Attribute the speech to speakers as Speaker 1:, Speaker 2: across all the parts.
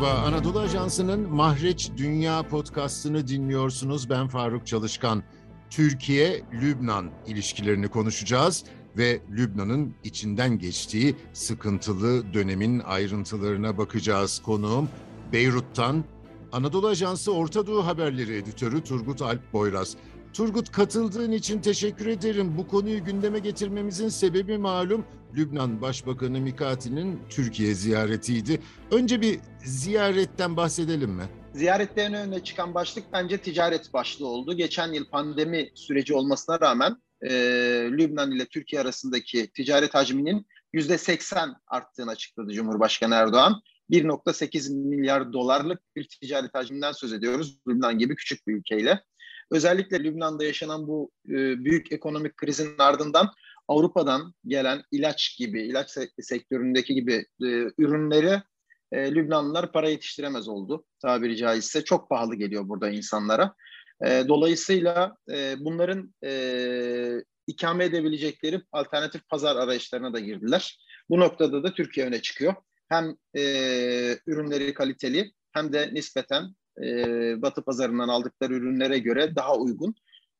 Speaker 1: Merhaba, Anadolu Ajansı'nın Mahreç Dünya podcastını dinliyorsunuz. Ben Faruk Çalışkan. Türkiye-Lübnan ilişkilerini konuşacağız ve Lübnan'ın içinden geçtiği sıkıntılı dönemin ayrıntılarına bakacağız. Konuğum Beyrut'tan Anadolu Ajansı Orta Doğu Haberleri Editörü Turgut Alp Boyraz. Turgut katıldığın için teşekkür ederim. Bu konuyu gündeme getirmemizin sebebi malum Lübnan Başbakanı Mikati'nin Türkiye ziyaretiydi. Önce bir ziyaretten bahsedelim mi?
Speaker 2: Ziyaretlerin önüne çıkan başlık bence ticaret başlığı oldu. Geçen yıl pandemi süreci olmasına rağmen e, Lübnan ile Türkiye arasındaki ticaret hacminin %80 arttığını açıkladı Cumhurbaşkanı Erdoğan. 1.8 milyar dolarlık bir ticaret hacminden söz ediyoruz Lübnan gibi küçük bir ülkeyle. Özellikle Lübnan'da yaşanan bu e, büyük ekonomik krizin ardından Avrupa'dan gelen ilaç gibi, ilaç sektöründeki gibi e, ürünleri e, Lübnanlılar para yetiştiremez oldu tabiri caizse. Çok pahalı geliyor burada insanlara. E, dolayısıyla e, bunların e, ikame edebilecekleri alternatif pazar arayışlarına da girdiler. Bu noktada da Türkiye öne çıkıyor. Hem e, ürünleri kaliteli hem de nispeten e, Batı pazarından aldıkları ürünlere göre daha uygun.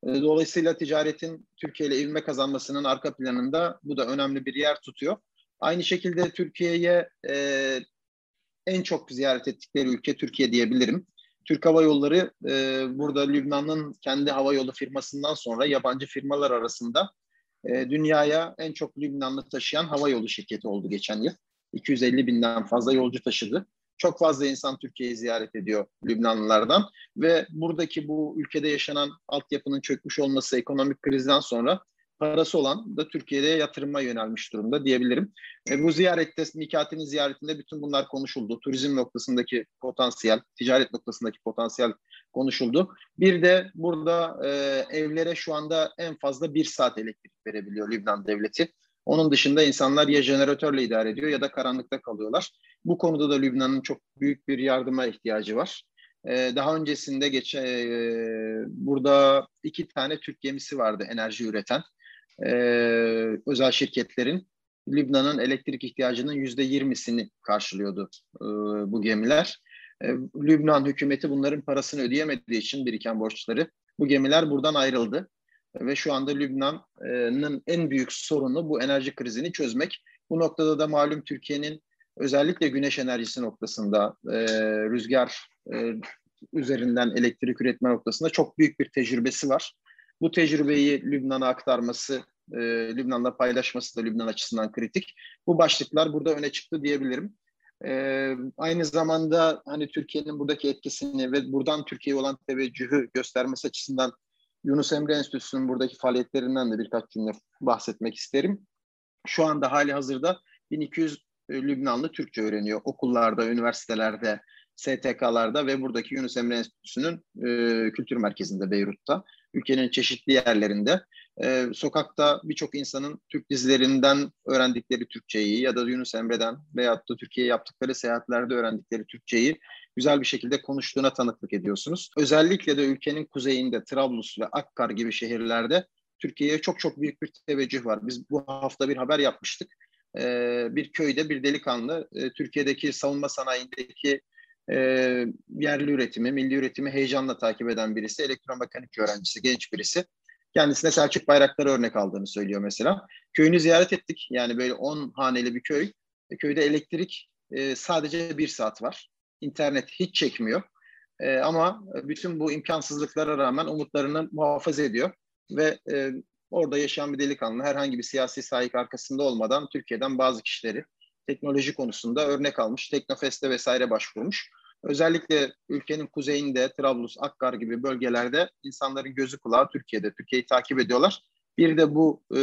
Speaker 2: E, dolayısıyla ticaretin Türkiye ile ivme kazanmasının arka planında bu da önemli bir yer tutuyor. Aynı şekilde Türkiye'ye e, en çok ziyaret ettikleri ülke Türkiye diyebilirim. Türk Hava Yolları e, burada Lübnan'ın kendi hava yolu firmasından sonra yabancı firmalar arasında e, dünyaya en çok Lübnanlı taşıyan hava yolu şirketi oldu geçen yıl. 250 binden fazla yolcu taşıdı. Çok fazla insan Türkiye'yi ziyaret ediyor Lübnanlılardan ve buradaki bu ülkede yaşanan altyapının çökmüş olması ekonomik krizden sonra parası olan da Türkiye'de yatırıma yönelmiş durumda diyebilirim. E, bu ziyarette, Mikati'nin ziyaretinde bütün bunlar konuşuldu. Turizm noktasındaki potansiyel, ticaret noktasındaki potansiyel konuşuldu. Bir de burada e, evlere şu anda en fazla bir saat elektrik verebiliyor Lübnan devleti. Onun dışında insanlar ya jeneratörle idare ediyor ya da karanlıkta kalıyorlar. Bu konuda da Lübnan'ın çok büyük bir yardıma ihtiyacı var. Ee, daha öncesinde geçen e, burada iki tane Türk gemisi vardı enerji üreten e, özel şirketlerin. Lübnan'ın elektrik ihtiyacının yüzde yirmisini karşılıyordu e, bu gemiler. E, Lübnan hükümeti bunların parasını ödeyemediği için biriken borçları bu gemiler buradan ayrıldı ve şu anda Lübnan'ın en büyük sorunu bu enerji krizini çözmek. Bu noktada da malum Türkiye'nin özellikle güneş enerjisi noktasında e, rüzgar e, üzerinden elektrik üretme noktasında çok büyük bir tecrübesi var. Bu tecrübeyi Lübnan'a aktarması, e, Lübnan'la paylaşması da Lübnan açısından kritik. Bu başlıklar burada öne çıktı diyebilirim. E, aynı zamanda hani Türkiye'nin buradaki etkisini ve buradan Türkiye'ye olan teveccühü göstermesi açısından Yunus Emre Enstitüsü'nün buradaki faaliyetlerinden de birkaç cümle bahsetmek isterim. Şu anda hali hazırda 1200 e, Lübnanlı Türkçe öğreniyor okullarda, üniversitelerde, STK'larda ve buradaki Yunus Emre Enstitüsü'nün e, kültür merkezinde Beyrut'ta, ülkenin çeşitli yerlerinde. E, sokakta birçok insanın Türk dizilerinden öğrendikleri Türkçeyi ya da Yunus Emre'den veyahut da Türkiye'ye yaptıkları seyahatlerde öğrendikleri Türkçeyi güzel bir şekilde konuştuğuna tanıklık ediyorsunuz. Özellikle de ülkenin kuzeyinde Trablus ve Akkar gibi şehirlerde Türkiye'ye çok çok büyük bir teveccüh var. Biz bu hafta bir haber yapmıştık. Ee, bir köyde bir delikanlı e, Türkiye'deki savunma sanayindeki e, yerli üretimi, milli üretimi heyecanla takip eden birisi, elektromekanik öğrencisi, genç birisi. Kendisine Selçuk Bayraktar örnek aldığını söylüyor mesela. Köyünü ziyaret ettik. Yani böyle 10 haneli bir köy. E, köyde elektrik e, sadece bir saat var. İnternet hiç çekmiyor. E, ama bütün bu imkansızlıklara rağmen umutlarını muhafaza ediyor ve orada yaşayan bir delikanlı herhangi bir siyasi sahip arkasında olmadan Türkiye'den bazı kişileri teknoloji konusunda örnek almış, Teknofest'e vesaire başvurmuş. Özellikle ülkenin kuzeyinde Trablus, Akkar gibi bölgelerde insanların gözü kulağı Türkiye'de. Türkiye'yi takip ediyorlar. Bir de bu e,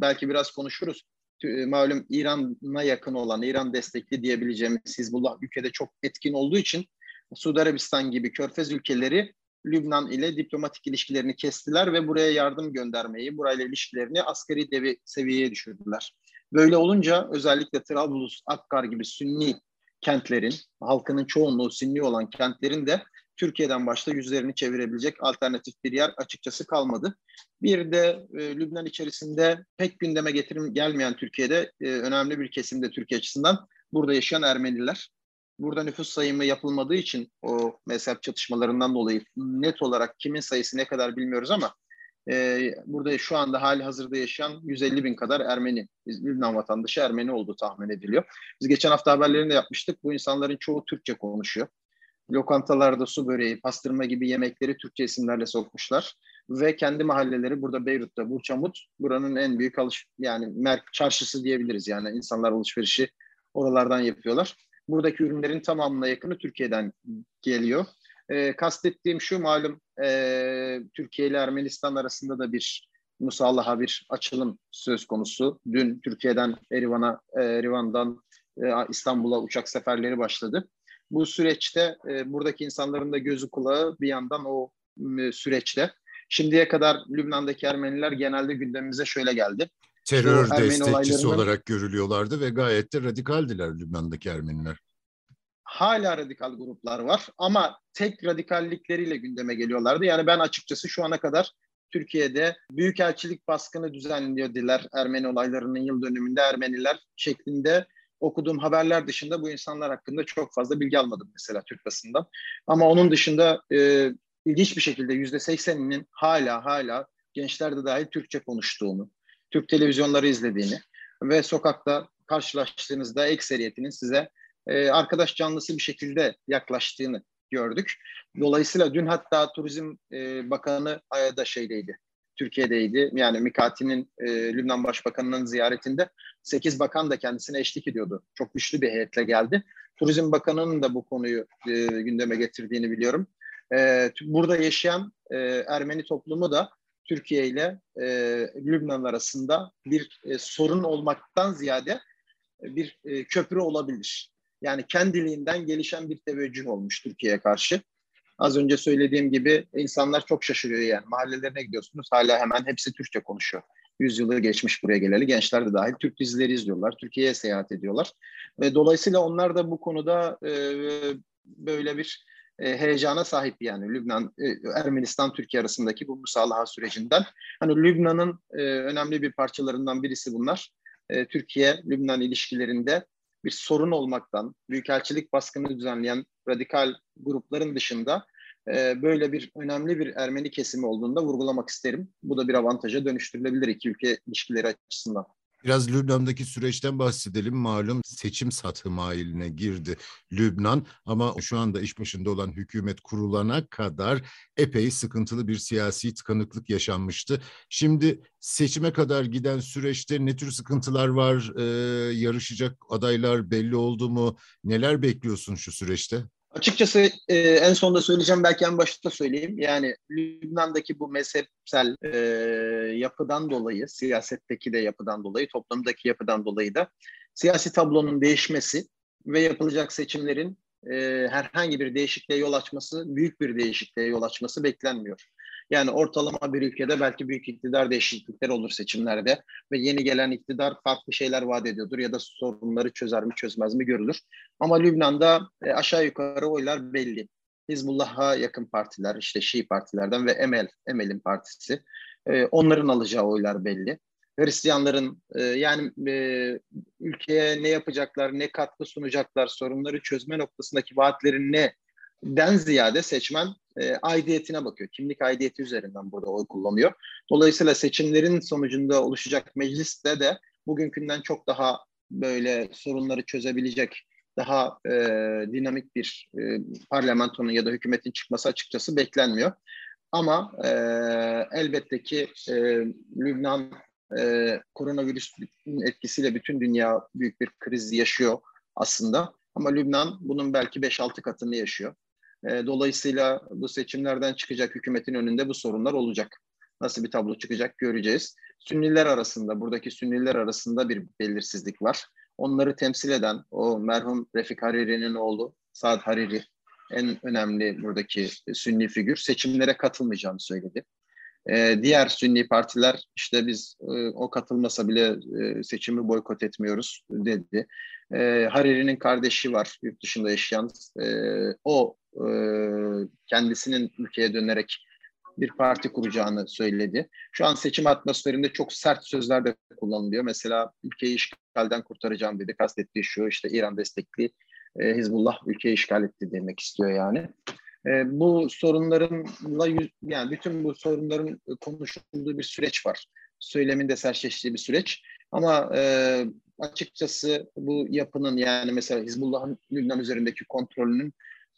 Speaker 2: belki biraz konuşuruz. E, malum İran'a yakın olan, İran destekli diyebileceğimiz Hizbullah ülkede çok etkin olduğu için Suudi Arabistan gibi körfez ülkeleri Lübnan ile diplomatik ilişkilerini kestiler ve buraya yardım göndermeyi, burayla ilişkilerini askeri devi seviyeye düşürdüler. Böyle olunca özellikle Trablus, Akkar gibi Sünni kentlerin, halkının çoğunluğu Sünni olan kentlerin de Türkiye'den başta yüzlerini çevirebilecek alternatif bir yer açıkçası kalmadı. Bir de e, Lübnan içerisinde pek gündeme getirim gelmeyen Türkiye'de e, önemli bir kesimde Türkiye açısından burada yaşayan Ermeniler. burada nüfus sayımı yapılmadığı için o mezhep çatışmalarından dolayı net olarak kimin sayısı ne kadar bilmiyoruz ama e, burada şu anda hali hazırda yaşayan 150 bin kadar Ermeni, Lübnan vatandaşı Ermeni olduğu tahmin ediliyor. Biz geçen hafta haberlerini de yapmıştık. Bu insanların çoğu Türkçe konuşuyor. Lokantalarda su böreği, pastırma gibi yemekleri Türkçe isimlerle sokmuşlar. Ve kendi mahalleleri burada Beyrut'ta, Burçamut buranın en büyük alış yani merk çarşısı diyebiliriz yani insanlar alışverişi oralardan yapıyorlar. Buradaki ürünlerin tamamına yakını Türkiye'den geliyor. E, kastettiğim şu malum e, Türkiye ile Ermenistan arasında da bir musallaha bir açılım söz konusu. Dün Türkiye'den Erivan'a, e, Erivan'dan e, İstanbul'a uçak seferleri başladı. Bu süreçte e, buradaki insanların da gözü kulağı bir yandan o e, süreçte. Şimdiye kadar Lübnan'daki Ermeniler genelde gündemimize şöyle geldi.
Speaker 1: Terör destekçisi olarak görülüyorlardı ve gayet de radikaldiler Lübnan'daki Ermeniler
Speaker 2: hala radikal gruplar var ama tek radikallikleriyle gündeme geliyorlardı. Yani ben açıkçası şu ana kadar Türkiye'de büyükelçilik baskını düzenliyor diler Ermeni olaylarının yıl dönümünde Ermeniler şeklinde okuduğum haberler dışında bu insanlar hakkında çok fazla bilgi almadım mesela Türk basından. Ama onun dışında e, ilginç bir şekilde yüzde sekseninin hala hala gençlerde dahil Türkçe konuştuğunu, Türk televizyonları izlediğini ve sokakta karşılaştığınızda ekseriyetinin size e, arkadaş canlısı bir şekilde yaklaştığını gördük. Dolayısıyla dün hatta Turizm e, Bakanı da şeydeydi, Türkiye'deydi. Yani Mikati'nin e, Lübnan Başbakanı'nın ziyaretinde 8 bakan da kendisine eşlik ediyordu. Çok güçlü bir heyetle geldi. Turizm Bakanı'nın da bu konuyu e, gündeme getirdiğini biliyorum. E, burada yaşayan e, Ermeni toplumu da Türkiye ile e, Lübnan arasında bir e, sorun olmaktan ziyade bir e, köprü olabilir. Yani kendiliğinden gelişen bir teveccüh olmuş Türkiye'ye karşı. Az önce söylediğim gibi insanlar çok şaşırıyor yani. Mahallelerine gidiyorsunuz hala hemen hepsi Türkçe konuşuyor. Yüzyılı geçmiş buraya geleli. Gençler de dahil Türk dizileri izliyorlar. Türkiye'ye seyahat ediyorlar. Ve dolayısıyla onlar da bu konuda e, böyle bir e, heyecana sahip yani Lübnan, e, Ermenistan, Türkiye arasındaki bu musalaha sürecinden. Hani Lübnan'ın e, önemli bir parçalarından birisi bunlar. E, Türkiye-Lübnan ilişkilerinde bir sorun olmaktan, büyükelçilik baskını düzenleyen radikal grupların dışında e, böyle bir önemli bir Ermeni kesimi olduğunda vurgulamak isterim. Bu da bir avantaja dönüştürülebilir iki ülke ilişkileri açısından.
Speaker 1: Biraz Lübnan'daki süreçten bahsedelim. Malum seçim satı mailine girdi Lübnan ama şu anda iş başında olan hükümet kurulana kadar epey sıkıntılı bir siyasi tıkanıklık yaşanmıştı. Şimdi seçime kadar giden süreçte ne tür sıkıntılar var? Ee, yarışacak adaylar belli oldu mu? Neler bekliyorsun şu süreçte?
Speaker 2: Açıkçası e, en sonunda söyleyeceğim belki en başta söyleyeyim. Yani Lübnan'daki bu mezhepsel e, yapıdan dolayı, siyasetteki de yapıdan dolayı, toplumdaki yapıdan dolayı da siyasi tablonun değişmesi ve yapılacak seçimlerin e, herhangi bir değişikliğe yol açması, büyük bir değişikliğe yol açması beklenmiyor. Yani ortalama bir ülkede belki büyük iktidar değişiklikleri olur seçimlerde ve yeni gelen iktidar farklı şeyler vaat ediyordur ya da sorunları çözer mi çözmez mi görülür. Ama Lübnan'da e, aşağı yukarı oylar belli. Hizbullah'a yakın partiler, işte Şii partilerden ve Emel, Emel'in partisi. E, onların alacağı oylar belli. Hristiyanların e, yani e, ülkeye ne yapacaklar, ne katkı sunacaklar, sorunları çözme noktasındaki vaatlerin ne den ziyade seçmen e, aidiyetine bakıyor. Kimlik aidiyeti üzerinden burada oy kullanıyor. Dolayısıyla seçimlerin sonucunda oluşacak mecliste de bugünkünden çok daha böyle sorunları çözebilecek daha e, dinamik bir e, parlamentonun ya da hükümetin çıkması açıkçası beklenmiyor. Ama e, elbette ki e, Lübnan e, koronavirüs etkisiyle bütün dünya büyük bir kriz yaşıyor aslında. Ama Lübnan bunun belki 5-6 katını yaşıyor. E, dolayısıyla bu seçimlerden çıkacak hükümetin önünde bu sorunlar olacak. Nasıl bir tablo çıkacak göreceğiz. Sünniler arasında, buradaki Sünniler arasında bir belirsizlik var. Onları temsil eden o merhum Refik Hariri'nin oğlu Saad Hariri en önemli buradaki Sünni figür seçimlere katılmayacağını söyledi. Ee, diğer Sünni partiler işte biz e, o katılmasa bile e, seçimi boykot etmiyoruz dedi. E, Hariri'nin kardeşi var yurt dışında yaşayan. E, o e, kendisinin ülkeye dönerek bir parti kuracağını söyledi. Şu an seçim atmosferinde çok sert sözler de kullanılıyor. Mesela ülkeyi işgalden kurtaracağım dedi. Kastettiği şu işte İran destekli e, Hizbullah ülkeyi işgal etti demek istiyor yani. E, bu sorunlarınla yani bütün bu sorunların konuşulduğu bir süreç var. Söylemin de sertleştiği bir süreç. Ama e, açıkçası bu yapının yani mesela Hizbullah'ın Lübnan üzerindeki kontrolünün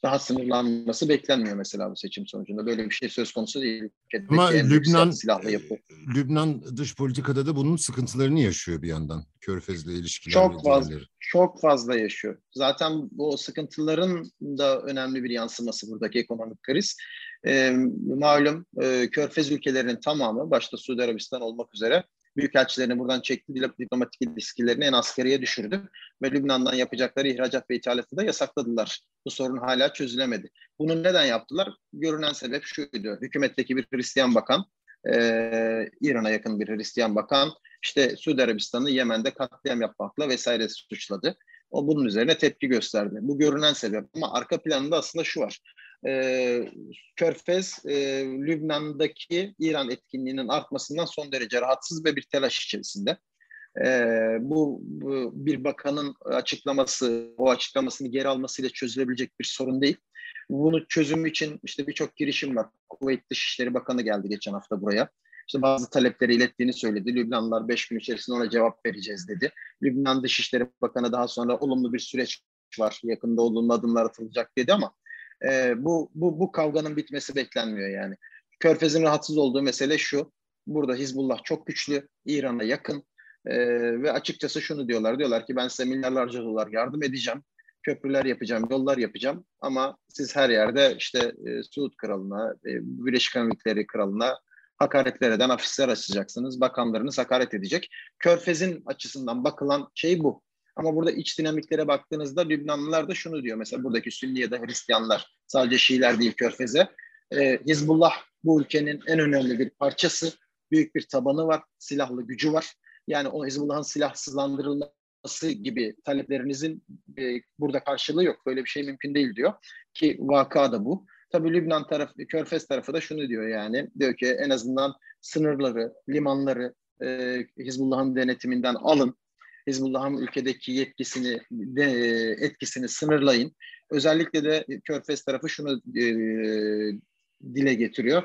Speaker 2: daha sınırlanması beklenmiyor mesela bu seçim sonucunda. Böyle bir şey söz konusu değil.
Speaker 1: Ama Lübnan silahlı yapı. Lübnan dış politikada da bunun sıkıntılarını yaşıyor bir yandan. Körfez'le ilişkiler.
Speaker 2: Çok fazla, çok fazla yaşıyor. Zaten bu sıkıntıların da önemli bir yansıması buradaki ekonomik kriz. E, malum e, Körfez ülkelerinin tamamı başta Suudi Arabistan olmak üzere büyükelçilerini buradan çekti, diplomatik ilişkilerini en askeriye düşürdü ve Lübnan'dan yapacakları ihracat ve ithalatı da yasakladılar. Bu sorun hala çözülemedi. Bunu neden yaptılar? Görünen sebep şuydu. Hükümetteki bir Hristiyan bakan, e, İran'a yakın bir Hristiyan bakan, işte Suudi Arabistan'ı Yemen'de katliam yapmakla vesaire suçladı. O bunun üzerine tepki gösterdi. Bu görünen sebep ama arka planında aslında şu var e, Körfez e, Lübnan'daki İran etkinliğinin artmasından son derece rahatsız ve bir telaş içerisinde. E, bu, bu bir bakanın açıklaması, o açıklamasını geri almasıyla çözülebilecek bir sorun değil. Bunu çözüm için işte birçok girişim var. Kuveyt Dışişleri Bakanı geldi geçen hafta buraya. İşte bazı talepleri ilettiğini söyledi. Lübnanlılar beş gün içerisinde ona cevap vereceğiz dedi. Lübnan Dışişleri Bakanı daha sonra olumlu bir süreç var. Yakında olumlu adımlar atılacak dedi ama e, bu, bu, bu kavganın bitmesi beklenmiyor yani. Körfez'in rahatsız olduğu mesele şu. Burada Hizbullah çok güçlü, İran'a yakın e, ve açıkçası şunu diyorlar. Diyorlar ki ben size milyarlarca dolar yardım edeceğim. Köprüler yapacağım, yollar yapacağım ama siz her yerde işte e, Suud Kralı'na, e, Birleşik Emirlikleri Kralı'na hakaretler eden afisler açacaksınız. Bakanlarınız hakaret edecek. Körfez'in açısından bakılan şey bu. Ama burada iç dinamiklere baktığınızda Lübnanlılar da şunu diyor. Mesela buradaki Sünni ya da Hristiyanlar sadece Şiiler değil Körfez'e. Ee, Hizbullah bu ülkenin en önemli bir parçası. Büyük bir tabanı var, silahlı gücü var. Yani o Hizbullah'ın silahsızlandırılması gibi taleplerinizin e, burada karşılığı yok. Böyle bir şey mümkün değil diyor. Ki vaka da bu. Tabii Lübnan tarafı, Körfez tarafı da şunu diyor yani. Diyor ki en azından sınırları, limanları e, Hizbullah'ın denetiminden alın. Hizbullah'ın ülkedeki yetkisini, de, etkisini sınırlayın. Özellikle de Körfez tarafı şunu e, dile getiriyor.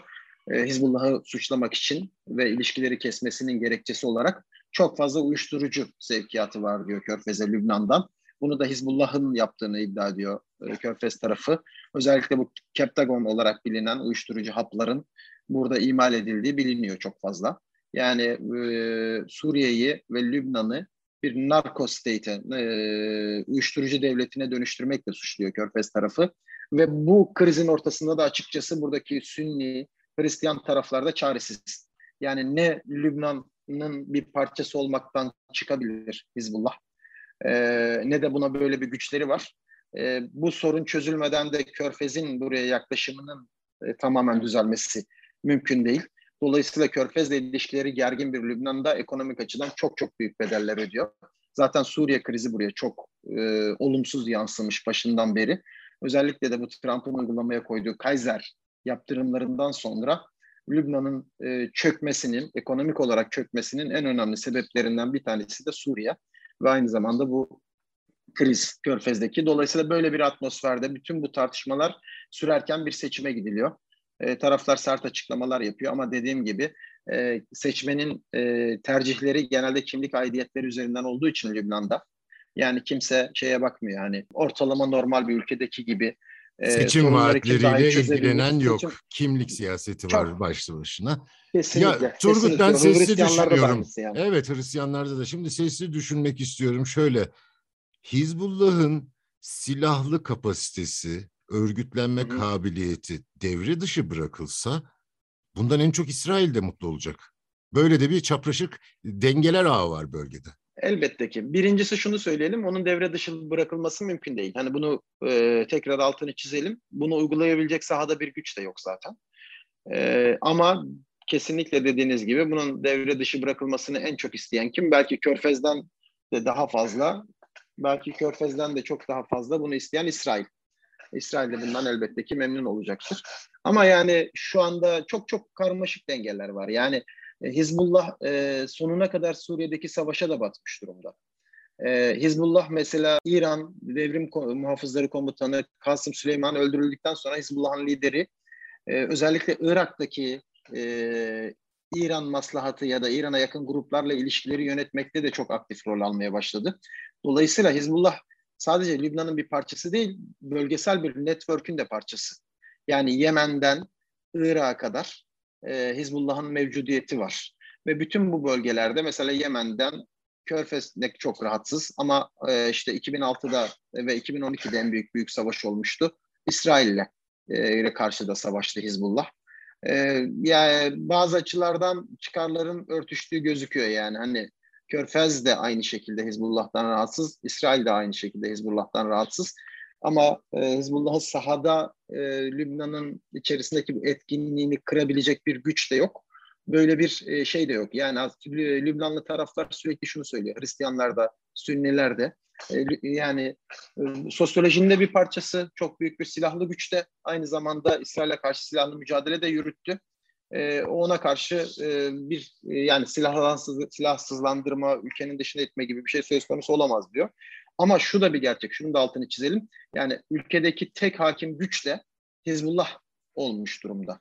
Speaker 2: E, Hizbullah'ı suçlamak için ve ilişkileri kesmesinin gerekçesi olarak çok fazla uyuşturucu sevkiyatı var diyor Körfez'e Lübnan'dan. Bunu da Hizbullah'ın yaptığını iddia ediyor e, Körfez tarafı. Özellikle bu Keptagon olarak bilinen uyuşturucu hapların burada imal edildiği biliniyor çok fazla. Yani e, Suriye'yi ve Lübnan'ı bir narko state, e, uyuşturucu devletine dönüştürmekle suçluyor Körfez tarafı. Ve bu krizin ortasında da açıkçası buradaki Sünni, Hristiyan taraflarda çaresiz. Yani ne Lübnan'ın bir parçası olmaktan çıkabilir Hizbullah, e, ne de buna böyle bir güçleri var. E, bu sorun çözülmeden de Körfez'in buraya yaklaşımının e, tamamen düzelmesi mümkün değil. Dolayısıyla Körfez'le ilişkileri gergin bir Lübnan'da ekonomik açıdan çok çok büyük bedeller ödüyor. Zaten Suriye krizi buraya çok e, olumsuz yansımış başından beri. Özellikle de bu Trump'ın uygulamaya koyduğu Kaiser yaptırımlarından sonra Lübnan'ın e, çökmesinin, ekonomik olarak çökmesinin en önemli sebeplerinden bir tanesi de Suriye ve aynı zamanda bu kriz Körfez'deki. Dolayısıyla böyle bir atmosferde bütün bu tartışmalar sürerken bir seçime gidiliyor. E, taraflar sert açıklamalar yapıyor ama dediğim gibi e, seçmenin e, tercihleri genelde kimlik aidiyetleri üzerinden olduğu için Lübnan'da. Yani kimse şeye bakmıyor yani ortalama normal bir ülkedeki gibi
Speaker 1: e, seçim vaatleriyle ilgilenen yok. Seçim... Kimlik siyaseti Çok. var başlı başına. Kesinlikle. Ya Turgut kesinlikle. ben sesli düşünüyorum. Yani. Evet Hristiyanlarda da. Şimdi sesli düşünmek istiyorum. Şöyle Hizbullah'ın silahlı kapasitesi, örgütlenme Hı-hı. kabiliyeti devre dışı bırakılsa bundan en çok İsrail de mutlu olacak. Böyle de bir çapraşık dengeler ağı var bölgede.
Speaker 2: Elbette ki. Birincisi şunu söyleyelim, onun devre dışı bırakılması mümkün değil. Hani bunu e, tekrar altını çizelim. Bunu uygulayabilecek sahada bir güç de yok zaten. E, ama kesinlikle dediğiniz gibi bunun devre dışı bırakılmasını en çok isteyen kim? Belki Körfez'den de daha fazla, belki Körfez'den de çok daha fazla bunu isteyen İsrail. İsrail de bundan elbette ki memnun olacaktır. Ama yani şu anda çok çok karmaşık dengeler var. Yani e, Hizbullah e, sonuna kadar Suriye'deki savaşa da batmış durumda. Ee, Hizbullah mesela İran Devrim Muhafızları Komutanı Kasım Süleyman öldürüldükten sonra Hizbullah'ın lideri e, özellikle Irak'taki e, İran maslahatı ya da İran'a yakın gruplarla ilişkileri yönetmekte de çok aktif rol almaya başladı. Dolayısıyla Hizbullah sadece Lübnan'ın bir parçası değil, bölgesel bir network'ün de parçası. Yani Yemen'den Irak'a kadar e, Hizbullah'ın mevcudiyeti var. Ve bütün bu bölgelerde mesela Yemen'den Körfez'de çok rahatsız ama e, işte 2006'da ve 2012'de en büyük büyük savaş olmuştu. İsrail'le e, karşıda savaştı Hizbullah. E, yani bazı açılardan çıkarların örtüştüğü gözüküyor yani hani Körfez de aynı şekilde Hizbullah'tan rahatsız, İsrail de aynı şekilde Hizbullah'tan rahatsız. Ama e, Hizbullah'ın sahada e, Lübnan'ın içerisindeki etkinliğini kırabilecek bir güç de yok. Böyle bir e, şey de yok. Yani Lübnanlı taraflar sürekli şunu söylüyor. Hristiyanlar da, Sünniler de. E, yani e, sosyolojinin de bir parçası. Çok büyük bir silahlı güçte. Aynı zamanda İsrail'e karşı silahlı mücadele de yürüttü. E, ona karşı e, bir e, yani silahsız, silahsızlandırma, ülkenin dışına etme gibi bir şey söz konusu olamaz diyor. Ama şu da bir gerçek, şunu da altını çizelim. Yani ülkedeki tek hakim güç de Hizbullah olmuş durumda.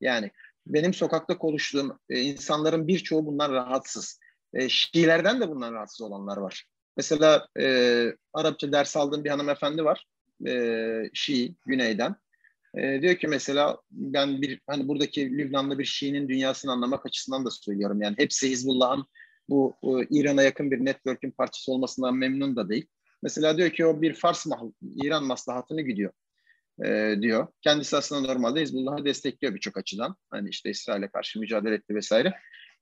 Speaker 2: Yani benim sokakta konuştuğum e, insanların birçoğu bundan rahatsız. E, Şiilerden de bundan rahatsız olanlar var. Mesela e, Arapça ders aldığım bir hanımefendi var. E, Şii, Güney'den. E, diyor ki mesela ben bir hani buradaki Lübnanlı bir Şii'nin dünyasını anlamak açısından da söylüyorum. Yani hepsi Hizbullah'ın bu e, İran'a yakın bir network'ün parçası olmasından memnun da değil. Mesela diyor ki o bir Fars İran maslahatını gidiyor e, diyor. Kendisi aslında normalde Hizbullah'ı destekliyor birçok açıdan. Hani işte İsrail'e karşı mücadele etti vesaire.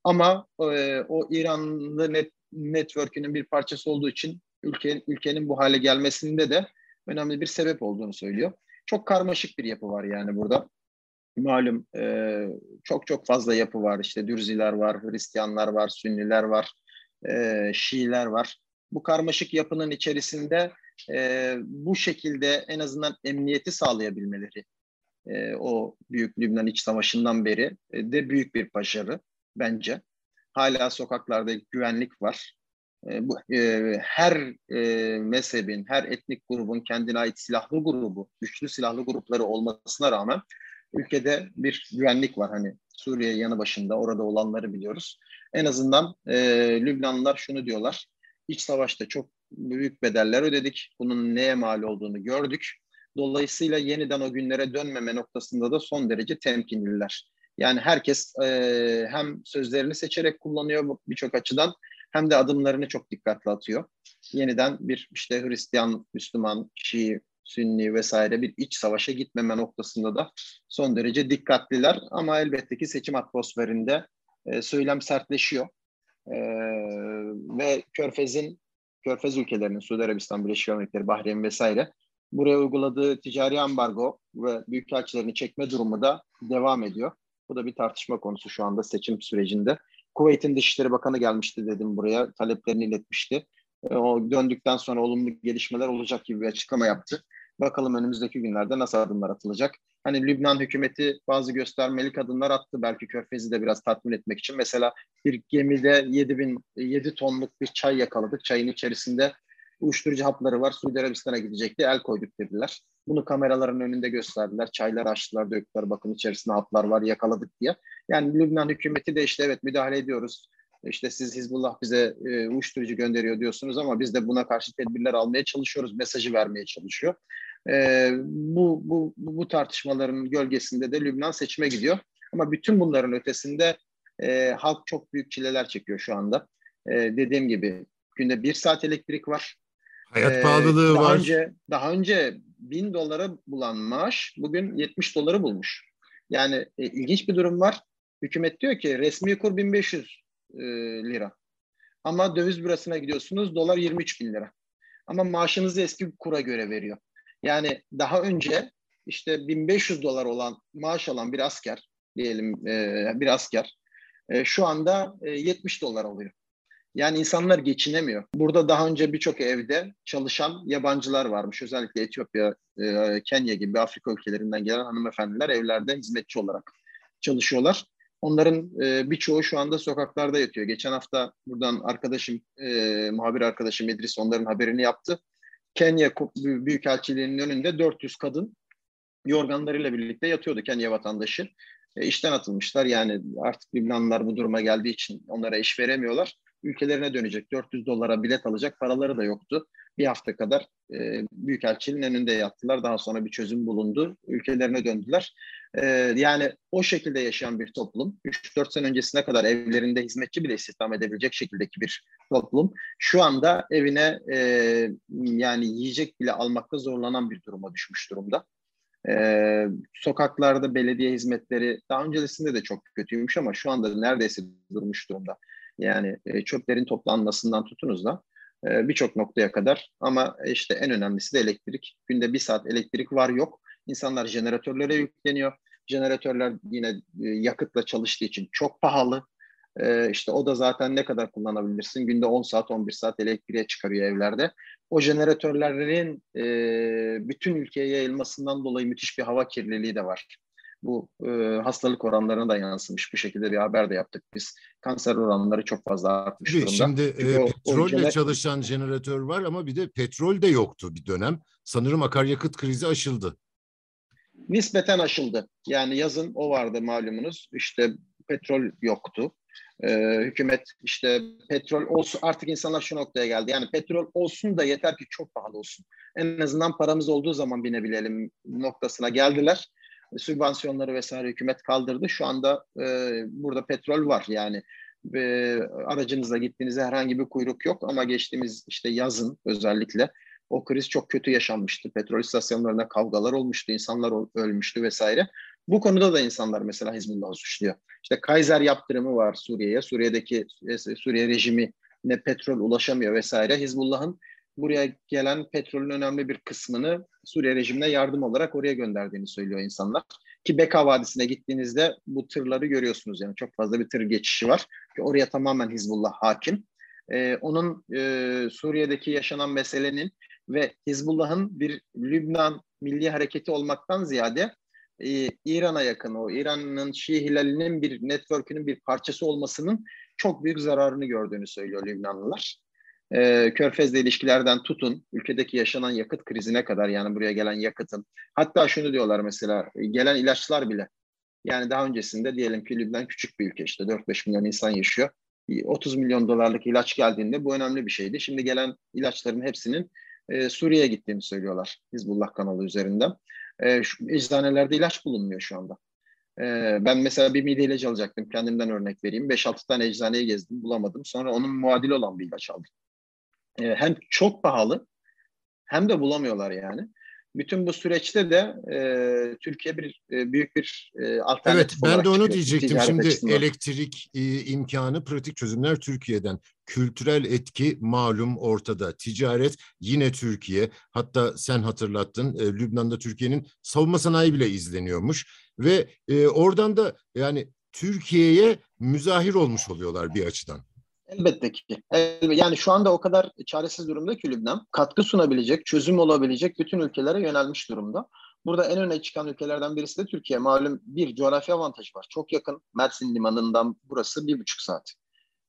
Speaker 2: Ama e, o İranlı net, network'ünün bir parçası olduğu için ülke, ülkenin bu hale gelmesinde de önemli bir sebep olduğunu söylüyor. Çok karmaşık bir yapı var yani burada. Malum e, çok çok fazla yapı var. İşte Dürziler var, Hristiyanlar var, Sünniler var, e, Şiiler var. Bu karmaşık yapının içerisinde e, bu şekilde en azından emniyeti sağlayabilmeleri e, o Büyük Lübnan İç Savaşı'ndan beri e, de büyük bir başarı bence. Hala sokaklarda güvenlik var. E, bu, e, her e, mezhebin, her etnik grubun kendine ait silahlı grubu, güçlü silahlı grupları olmasına rağmen ülkede bir güvenlik var. Hani Suriye yanı başında orada olanları biliyoruz. En azından e, Lübnanlılar şunu diyorlar. İç savaşta çok büyük bedeller ödedik. Bunun neye mal olduğunu gördük. Dolayısıyla yeniden o günlere dönmeme noktasında da son derece temkinliler. Yani herkes e, hem sözlerini seçerek kullanıyor birçok açıdan hem de adımlarını çok dikkatli atıyor. Yeniden bir işte Hristiyan, Müslüman, Şii, Sünni vesaire bir iç savaşa gitmeme noktasında da son derece dikkatliler. Ama elbette ki seçim atmosferinde e, söylem sertleşiyor. E, ve Körfez'in Körfez ülkelerinin, Suudi Arabistan, Birleşik Devletleri, Bahreyn vesaire buraya uyguladığı ticari ambargo ve büyükelçilerini çekme durumu da devam ediyor. Bu da bir tartışma konusu şu anda seçim sürecinde. Kuveyt'in Dışişleri Bakanı gelmişti dedim buraya, taleplerini iletmişti. E, o döndükten sonra olumlu gelişmeler olacak gibi bir açıklama yaptı. Bakalım önümüzdeki günlerde nasıl adımlar atılacak. Hani Lübnan hükümeti bazı göstermelik adımlar attı. Belki Körfez'i de biraz tatmin etmek için. Mesela bir gemide 7 bin 7 tonluk bir çay yakaladık. Çayın içerisinde uyuşturucu hapları var. Suudi Arabistan'a gidecekti. El koyduk dediler. Bunu kameraların önünde gösterdiler. Çaylar açtılar, döktüler. Bakın içerisinde haplar var, yakaladık diye. Yani Lübnan hükümeti de işte evet müdahale ediyoruz. İşte siz Hizbullah bize e, uyuşturucu gönderiyor diyorsunuz ama biz de buna karşı tedbirler almaya çalışıyoruz. Mesajı vermeye çalışıyor. E, bu, bu, bu tartışmaların gölgesinde de Lübnan seçime gidiyor. Ama bütün bunların ötesinde e, halk çok büyük çileler çekiyor şu anda. E, dediğim gibi günde bir saat elektrik var.
Speaker 1: Hayat ee, pahalılığı
Speaker 2: daha
Speaker 1: var.
Speaker 2: Önce, daha önce bin dolara bulan maaş bugün 70 doları bulmuş. Yani e, ilginç bir durum var. Hükümet diyor ki resmi kur 1500 e, lira. Ama döviz bürosuna gidiyorsunuz dolar 23 bin lira. Ama maaşınızı eski kura göre veriyor. Yani daha önce işte 1500 dolar olan maaş alan bir asker diyelim e, bir asker e, şu anda e, 70 dolar alıyor. Yani insanlar geçinemiyor. Burada daha önce birçok evde çalışan yabancılar varmış. Özellikle Etiyopya, e, Kenya gibi Afrika ülkelerinden gelen hanımefendiler evlerde hizmetçi olarak çalışıyorlar. Onların e, birçoğu şu anda sokaklarda yatıyor. Geçen hafta buradan arkadaşım, e, muhabir arkadaşım İdris onların haberini yaptı. Kenya Büyükelçiliğinin önünde 400 kadın yorganlarıyla birlikte yatıyordu Kenya vatandaşı. E, işten atılmışlar yani artık Lübnanlılar bu duruma geldiği için onlara iş veremiyorlar. Ülkelerine dönecek 400 dolara bilet alacak paraları da yoktu. Bir hafta kadar e, Büyükelçiliğin önünde yattılar. Daha sonra bir çözüm bulundu. Ülkelerine döndüler. E, yani o şekilde yaşayan bir toplum. 3-4 sene öncesine kadar evlerinde hizmetçi bile istihdam edebilecek şekildeki bir toplum. Şu anda evine e, yani yiyecek bile almakta zorlanan bir duruma düşmüş durumda. Ee, sokaklarda belediye hizmetleri daha öncesinde de çok kötüymüş ama şu anda neredeyse durmuş durumda. Yani e, çöplerin toplanmasından tutunuz da e, birçok noktaya kadar ama işte en önemlisi de elektrik. Günde bir saat elektrik var yok. İnsanlar jeneratörlere yükleniyor. Jeneratörler yine e, yakıtla çalıştığı için çok pahalı. E, işte o da zaten ne kadar kullanabilirsin? Günde 10 saat 11 saat elektriğe çıkarıyor evlerde. O jeneratörlerin bütün ülkeye yayılmasından dolayı müthiş bir hava kirliliği de var bu e, hastalık oranlarına da yansımış. Bu şekilde bir haber de yaptık biz. Kanser oranları çok fazla artmış durumda.
Speaker 1: Şimdi e, o, petrolle o çalışan jeneratör var ama bir de petrol de yoktu bir dönem. Sanırım akaryakıt krizi aşıldı.
Speaker 2: Nispeten aşıldı. Yani yazın o vardı malumunuz. İşte petrol yoktu. Ee, hükümet işte petrol olsun artık insanlar şu noktaya geldi. Yani petrol olsun da yeter ki çok pahalı olsun. En azından paramız olduğu zaman binebilelim noktasına geldiler sübvansiyonları vesaire hükümet kaldırdı. Şu anda e, burada petrol var yani e, aracınızla gittiğinizde herhangi bir kuyruk yok ama geçtiğimiz işte yazın özellikle o kriz çok kötü yaşanmıştı. Petrol istasyonlarında kavgalar olmuştu, insanlar ölmüştü vesaire. Bu konuda da insanlar mesela Hizbullah'ı suçluyor. İşte Kaiser yaptırımı var Suriye'ye. Suriye'deki Suriye rejimi ne petrol ulaşamıyor vesaire. Hizbullah'ın buraya gelen petrolün önemli bir kısmını Suriye rejimine yardım olarak oraya gönderdiğini söylüyor insanlar. Ki Beka Vadisi'ne gittiğinizde bu tırları görüyorsunuz yani çok fazla bir tır geçişi var. Ki oraya tamamen Hizbullah hakim. Ee, onun e, Suriye'deki yaşanan meselenin ve Hizbullah'ın bir Lübnan milli hareketi olmaktan ziyade e, İran'a yakın o İran'ın Şii hilalinin bir network'ünün bir parçası olmasının çok büyük zararını gördüğünü söylüyor Lübnanlılar e, Körfez'le ilişkilerden tutun, ülkedeki yaşanan yakıt krizine kadar yani buraya gelen yakıtın. Hatta şunu diyorlar mesela, gelen ilaçlar bile. Yani daha öncesinde diyelim ki Lübnan küçük bir ülke işte 4-5 milyon insan yaşıyor. 30 milyon dolarlık ilaç geldiğinde bu önemli bir şeydi. Şimdi gelen ilaçların hepsinin e, Suriye'ye gittiğini söylüyorlar Hizbullah kanalı üzerinden. E, şu, eczanelerde ilaç bulunmuyor şu anda. E, ben mesela bir mide ilacı alacaktım. Kendimden örnek vereyim. 5-6 tane eczaneyi gezdim bulamadım. Sonra onun muadili olan bir ilaç aldım. E, hem çok pahalı hem de bulamıyorlar yani. Bütün bu süreçte de e, Türkiye bir e, büyük bir e, alternatif
Speaker 1: Evet ben de onu diyecektim. Şimdi açısından. elektrik e, imkanı, pratik çözümler Türkiye'den. Kültürel etki malum ortada. Ticaret yine Türkiye. Hatta sen hatırlattın e, Lübnan'da Türkiye'nin savunma sanayi bile izleniyormuş. Ve e, oradan da yani Türkiye'ye müzahir olmuş oluyorlar bir açıdan.
Speaker 2: Elbette ki. Yani şu anda o kadar çaresiz durumda ki Lübnan katkı sunabilecek, çözüm olabilecek bütün ülkelere yönelmiş durumda. Burada en öne çıkan ülkelerden birisi de Türkiye. Malum bir coğrafya avantajı var. Çok yakın Mersin limanından burası bir buçuk saat.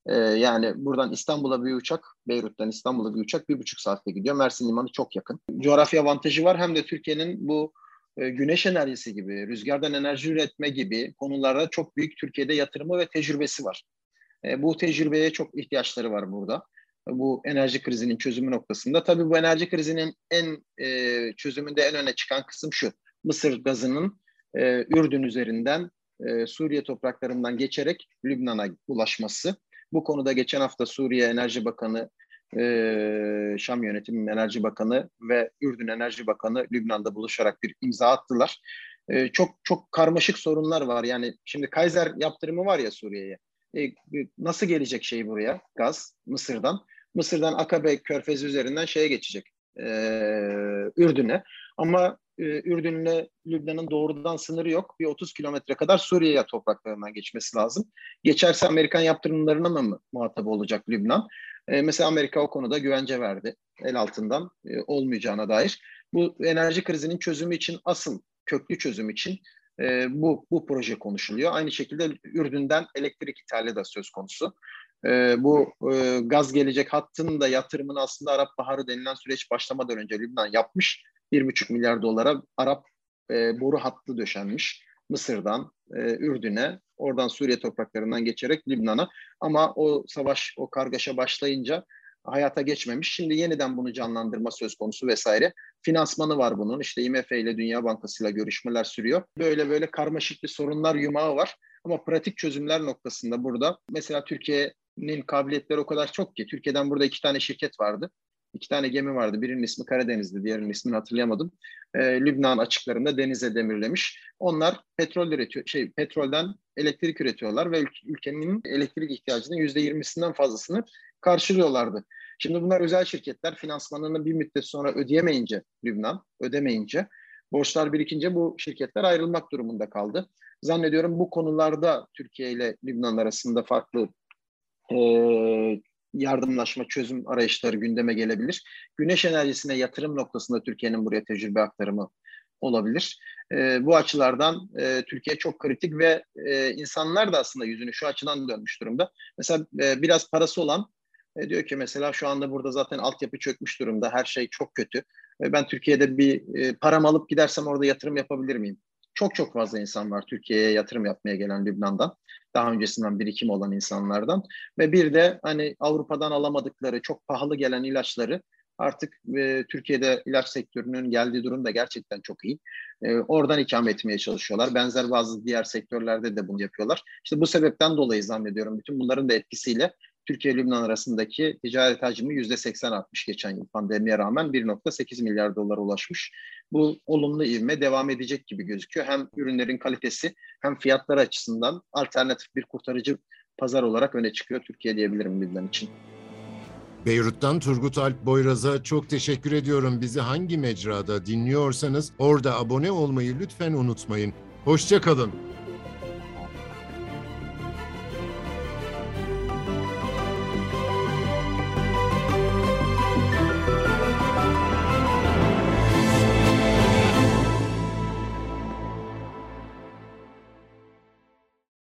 Speaker 2: Ee, yani buradan İstanbul'a bir uçak, Beyrut'tan İstanbul'a bir uçak bir buçuk saatte gidiyor. Mersin limanı çok yakın. Coğrafya avantajı var. Hem de Türkiye'nin bu e, güneş enerjisi gibi, rüzgardan enerji üretme gibi konularda çok büyük Türkiye'de yatırımı ve tecrübesi var. E, bu tecrübeye çok ihtiyaçları var burada. Bu enerji krizinin çözümü noktasında. Tabii bu enerji krizinin en e, çözümünde en öne çıkan kısım şu. Mısır gazının e, Ürdün üzerinden e, Suriye topraklarından geçerek Lübnan'a ulaşması. Bu konuda geçen hafta Suriye Enerji Bakanı, e, Şam Yönetimi Enerji Bakanı ve Ürdün Enerji Bakanı Lübnan'da buluşarak bir imza attılar. E, çok çok karmaşık sorunlar var. Yani şimdi Kaiser yaptırımı var ya Suriye'ye. E, nasıl gelecek şey buraya gaz Mısır'dan? Mısır'dan Akabe Körfezi üzerinden şeye geçecek. E, Ürdün'e. Ama e, Ürdün'le Lübnan'ın doğrudan sınırı yok. Bir 30 kilometre kadar Suriye'ye topraklarından geçmesi lazım. Geçerse Amerikan yaptırımlarına mı muhatap olacak Lübnan? E, mesela Amerika o konuda güvence verdi. El altından e, olmayacağına dair. Bu enerji krizinin çözümü için asıl köklü çözüm için e, bu bu proje konuşuluyor. Aynı şekilde Ürdün'den elektrik ithali da söz konusu. E, bu e, gaz gelecek hattının da yatırımını aslında Arap Baharı denilen süreç başlamadan önce Lübnan yapmış. 1,5 milyar dolara Arap e, boru hattı döşenmiş. Mısır'dan e, Ürdün'e, oradan Suriye topraklarından geçerek Lübnan'a. Ama o savaş, o kargaşa başlayınca hayata geçmemiş. Şimdi yeniden bunu canlandırma söz konusu vesaire. Finansmanı var bunun. İşte IMF ile Dünya Bankası ile görüşmeler sürüyor. Böyle böyle karmaşık bir sorunlar yumağı var. Ama pratik çözümler noktasında burada mesela Türkiye'nin kabiliyetleri o kadar çok ki Türkiye'den burada iki tane şirket vardı. İki tane gemi vardı. Birinin ismi Karadeniz'di, diğerinin ismini hatırlayamadım. Ee, Lübnan açıklarında denize demirlemiş. Onlar petrol üretiyor, şey petrolden elektrik üretiyorlar ve ülkenin elektrik ihtiyacının yüzde yirmisinden fazlasını karşılıyorlardı. Şimdi bunlar özel şirketler finansmanını bir müddet sonra ödeyemeyince Lübnan ödemeyince borçlar birikince bu şirketler ayrılmak durumunda kaldı. Zannediyorum bu konularda Türkiye ile Lübnan arasında farklı e, yardımlaşma, çözüm arayışları gündeme gelebilir. Güneş enerjisine yatırım noktasında Türkiye'nin buraya tecrübe aktarımı olabilir. E, bu açılardan e, Türkiye çok kritik ve e, insanlar da aslında yüzünü şu açıdan dönmüş durumda. Mesela e, biraz parası olan e, diyor ki mesela şu anda burada zaten altyapı çökmüş durumda. Her şey çok kötü. E, ben Türkiye'de bir e, param alıp gidersem orada yatırım yapabilir miyim? Çok çok fazla insan var Türkiye'ye yatırım yapmaya gelen Lübnan'dan. Daha öncesinden birikim olan insanlardan. Ve bir de hani Avrupa'dan alamadıkları çok pahalı gelen ilaçları artık e, Türkiye'de ilaç sektörünün geldiği durum da gerçekten çok iyi. E, oradan ikame etmeye çalışıyorlar. Benzer bazı diğer sektörlerde de bunu yapıyorlar. İşte bu sebepten dolayı zannediyorum bütün bunların da etkisiyle Türkiye Lübnan arasındaki ticaret hacmi %80 artmış geçen yıl pandemiye rağmen 1.8 milyar dolara ulaşmış. Bu olumlu ivme devam edecek gibi gözüküyor. Hem ürünlerin kalitesi hem fiyatları açısından alternatif bir kurtarıcı pazar olarak öne çıkıyor Türkiye diyebilirim Lübnan için.
Speaker 1: Beyrut'tan Turgut Alp Boyraz'a çok teşekkür ediyorum. Bizi hangi mecrada dinliyorsanız orada abone olmayı lütfen unutmayın. Hoşçakalın.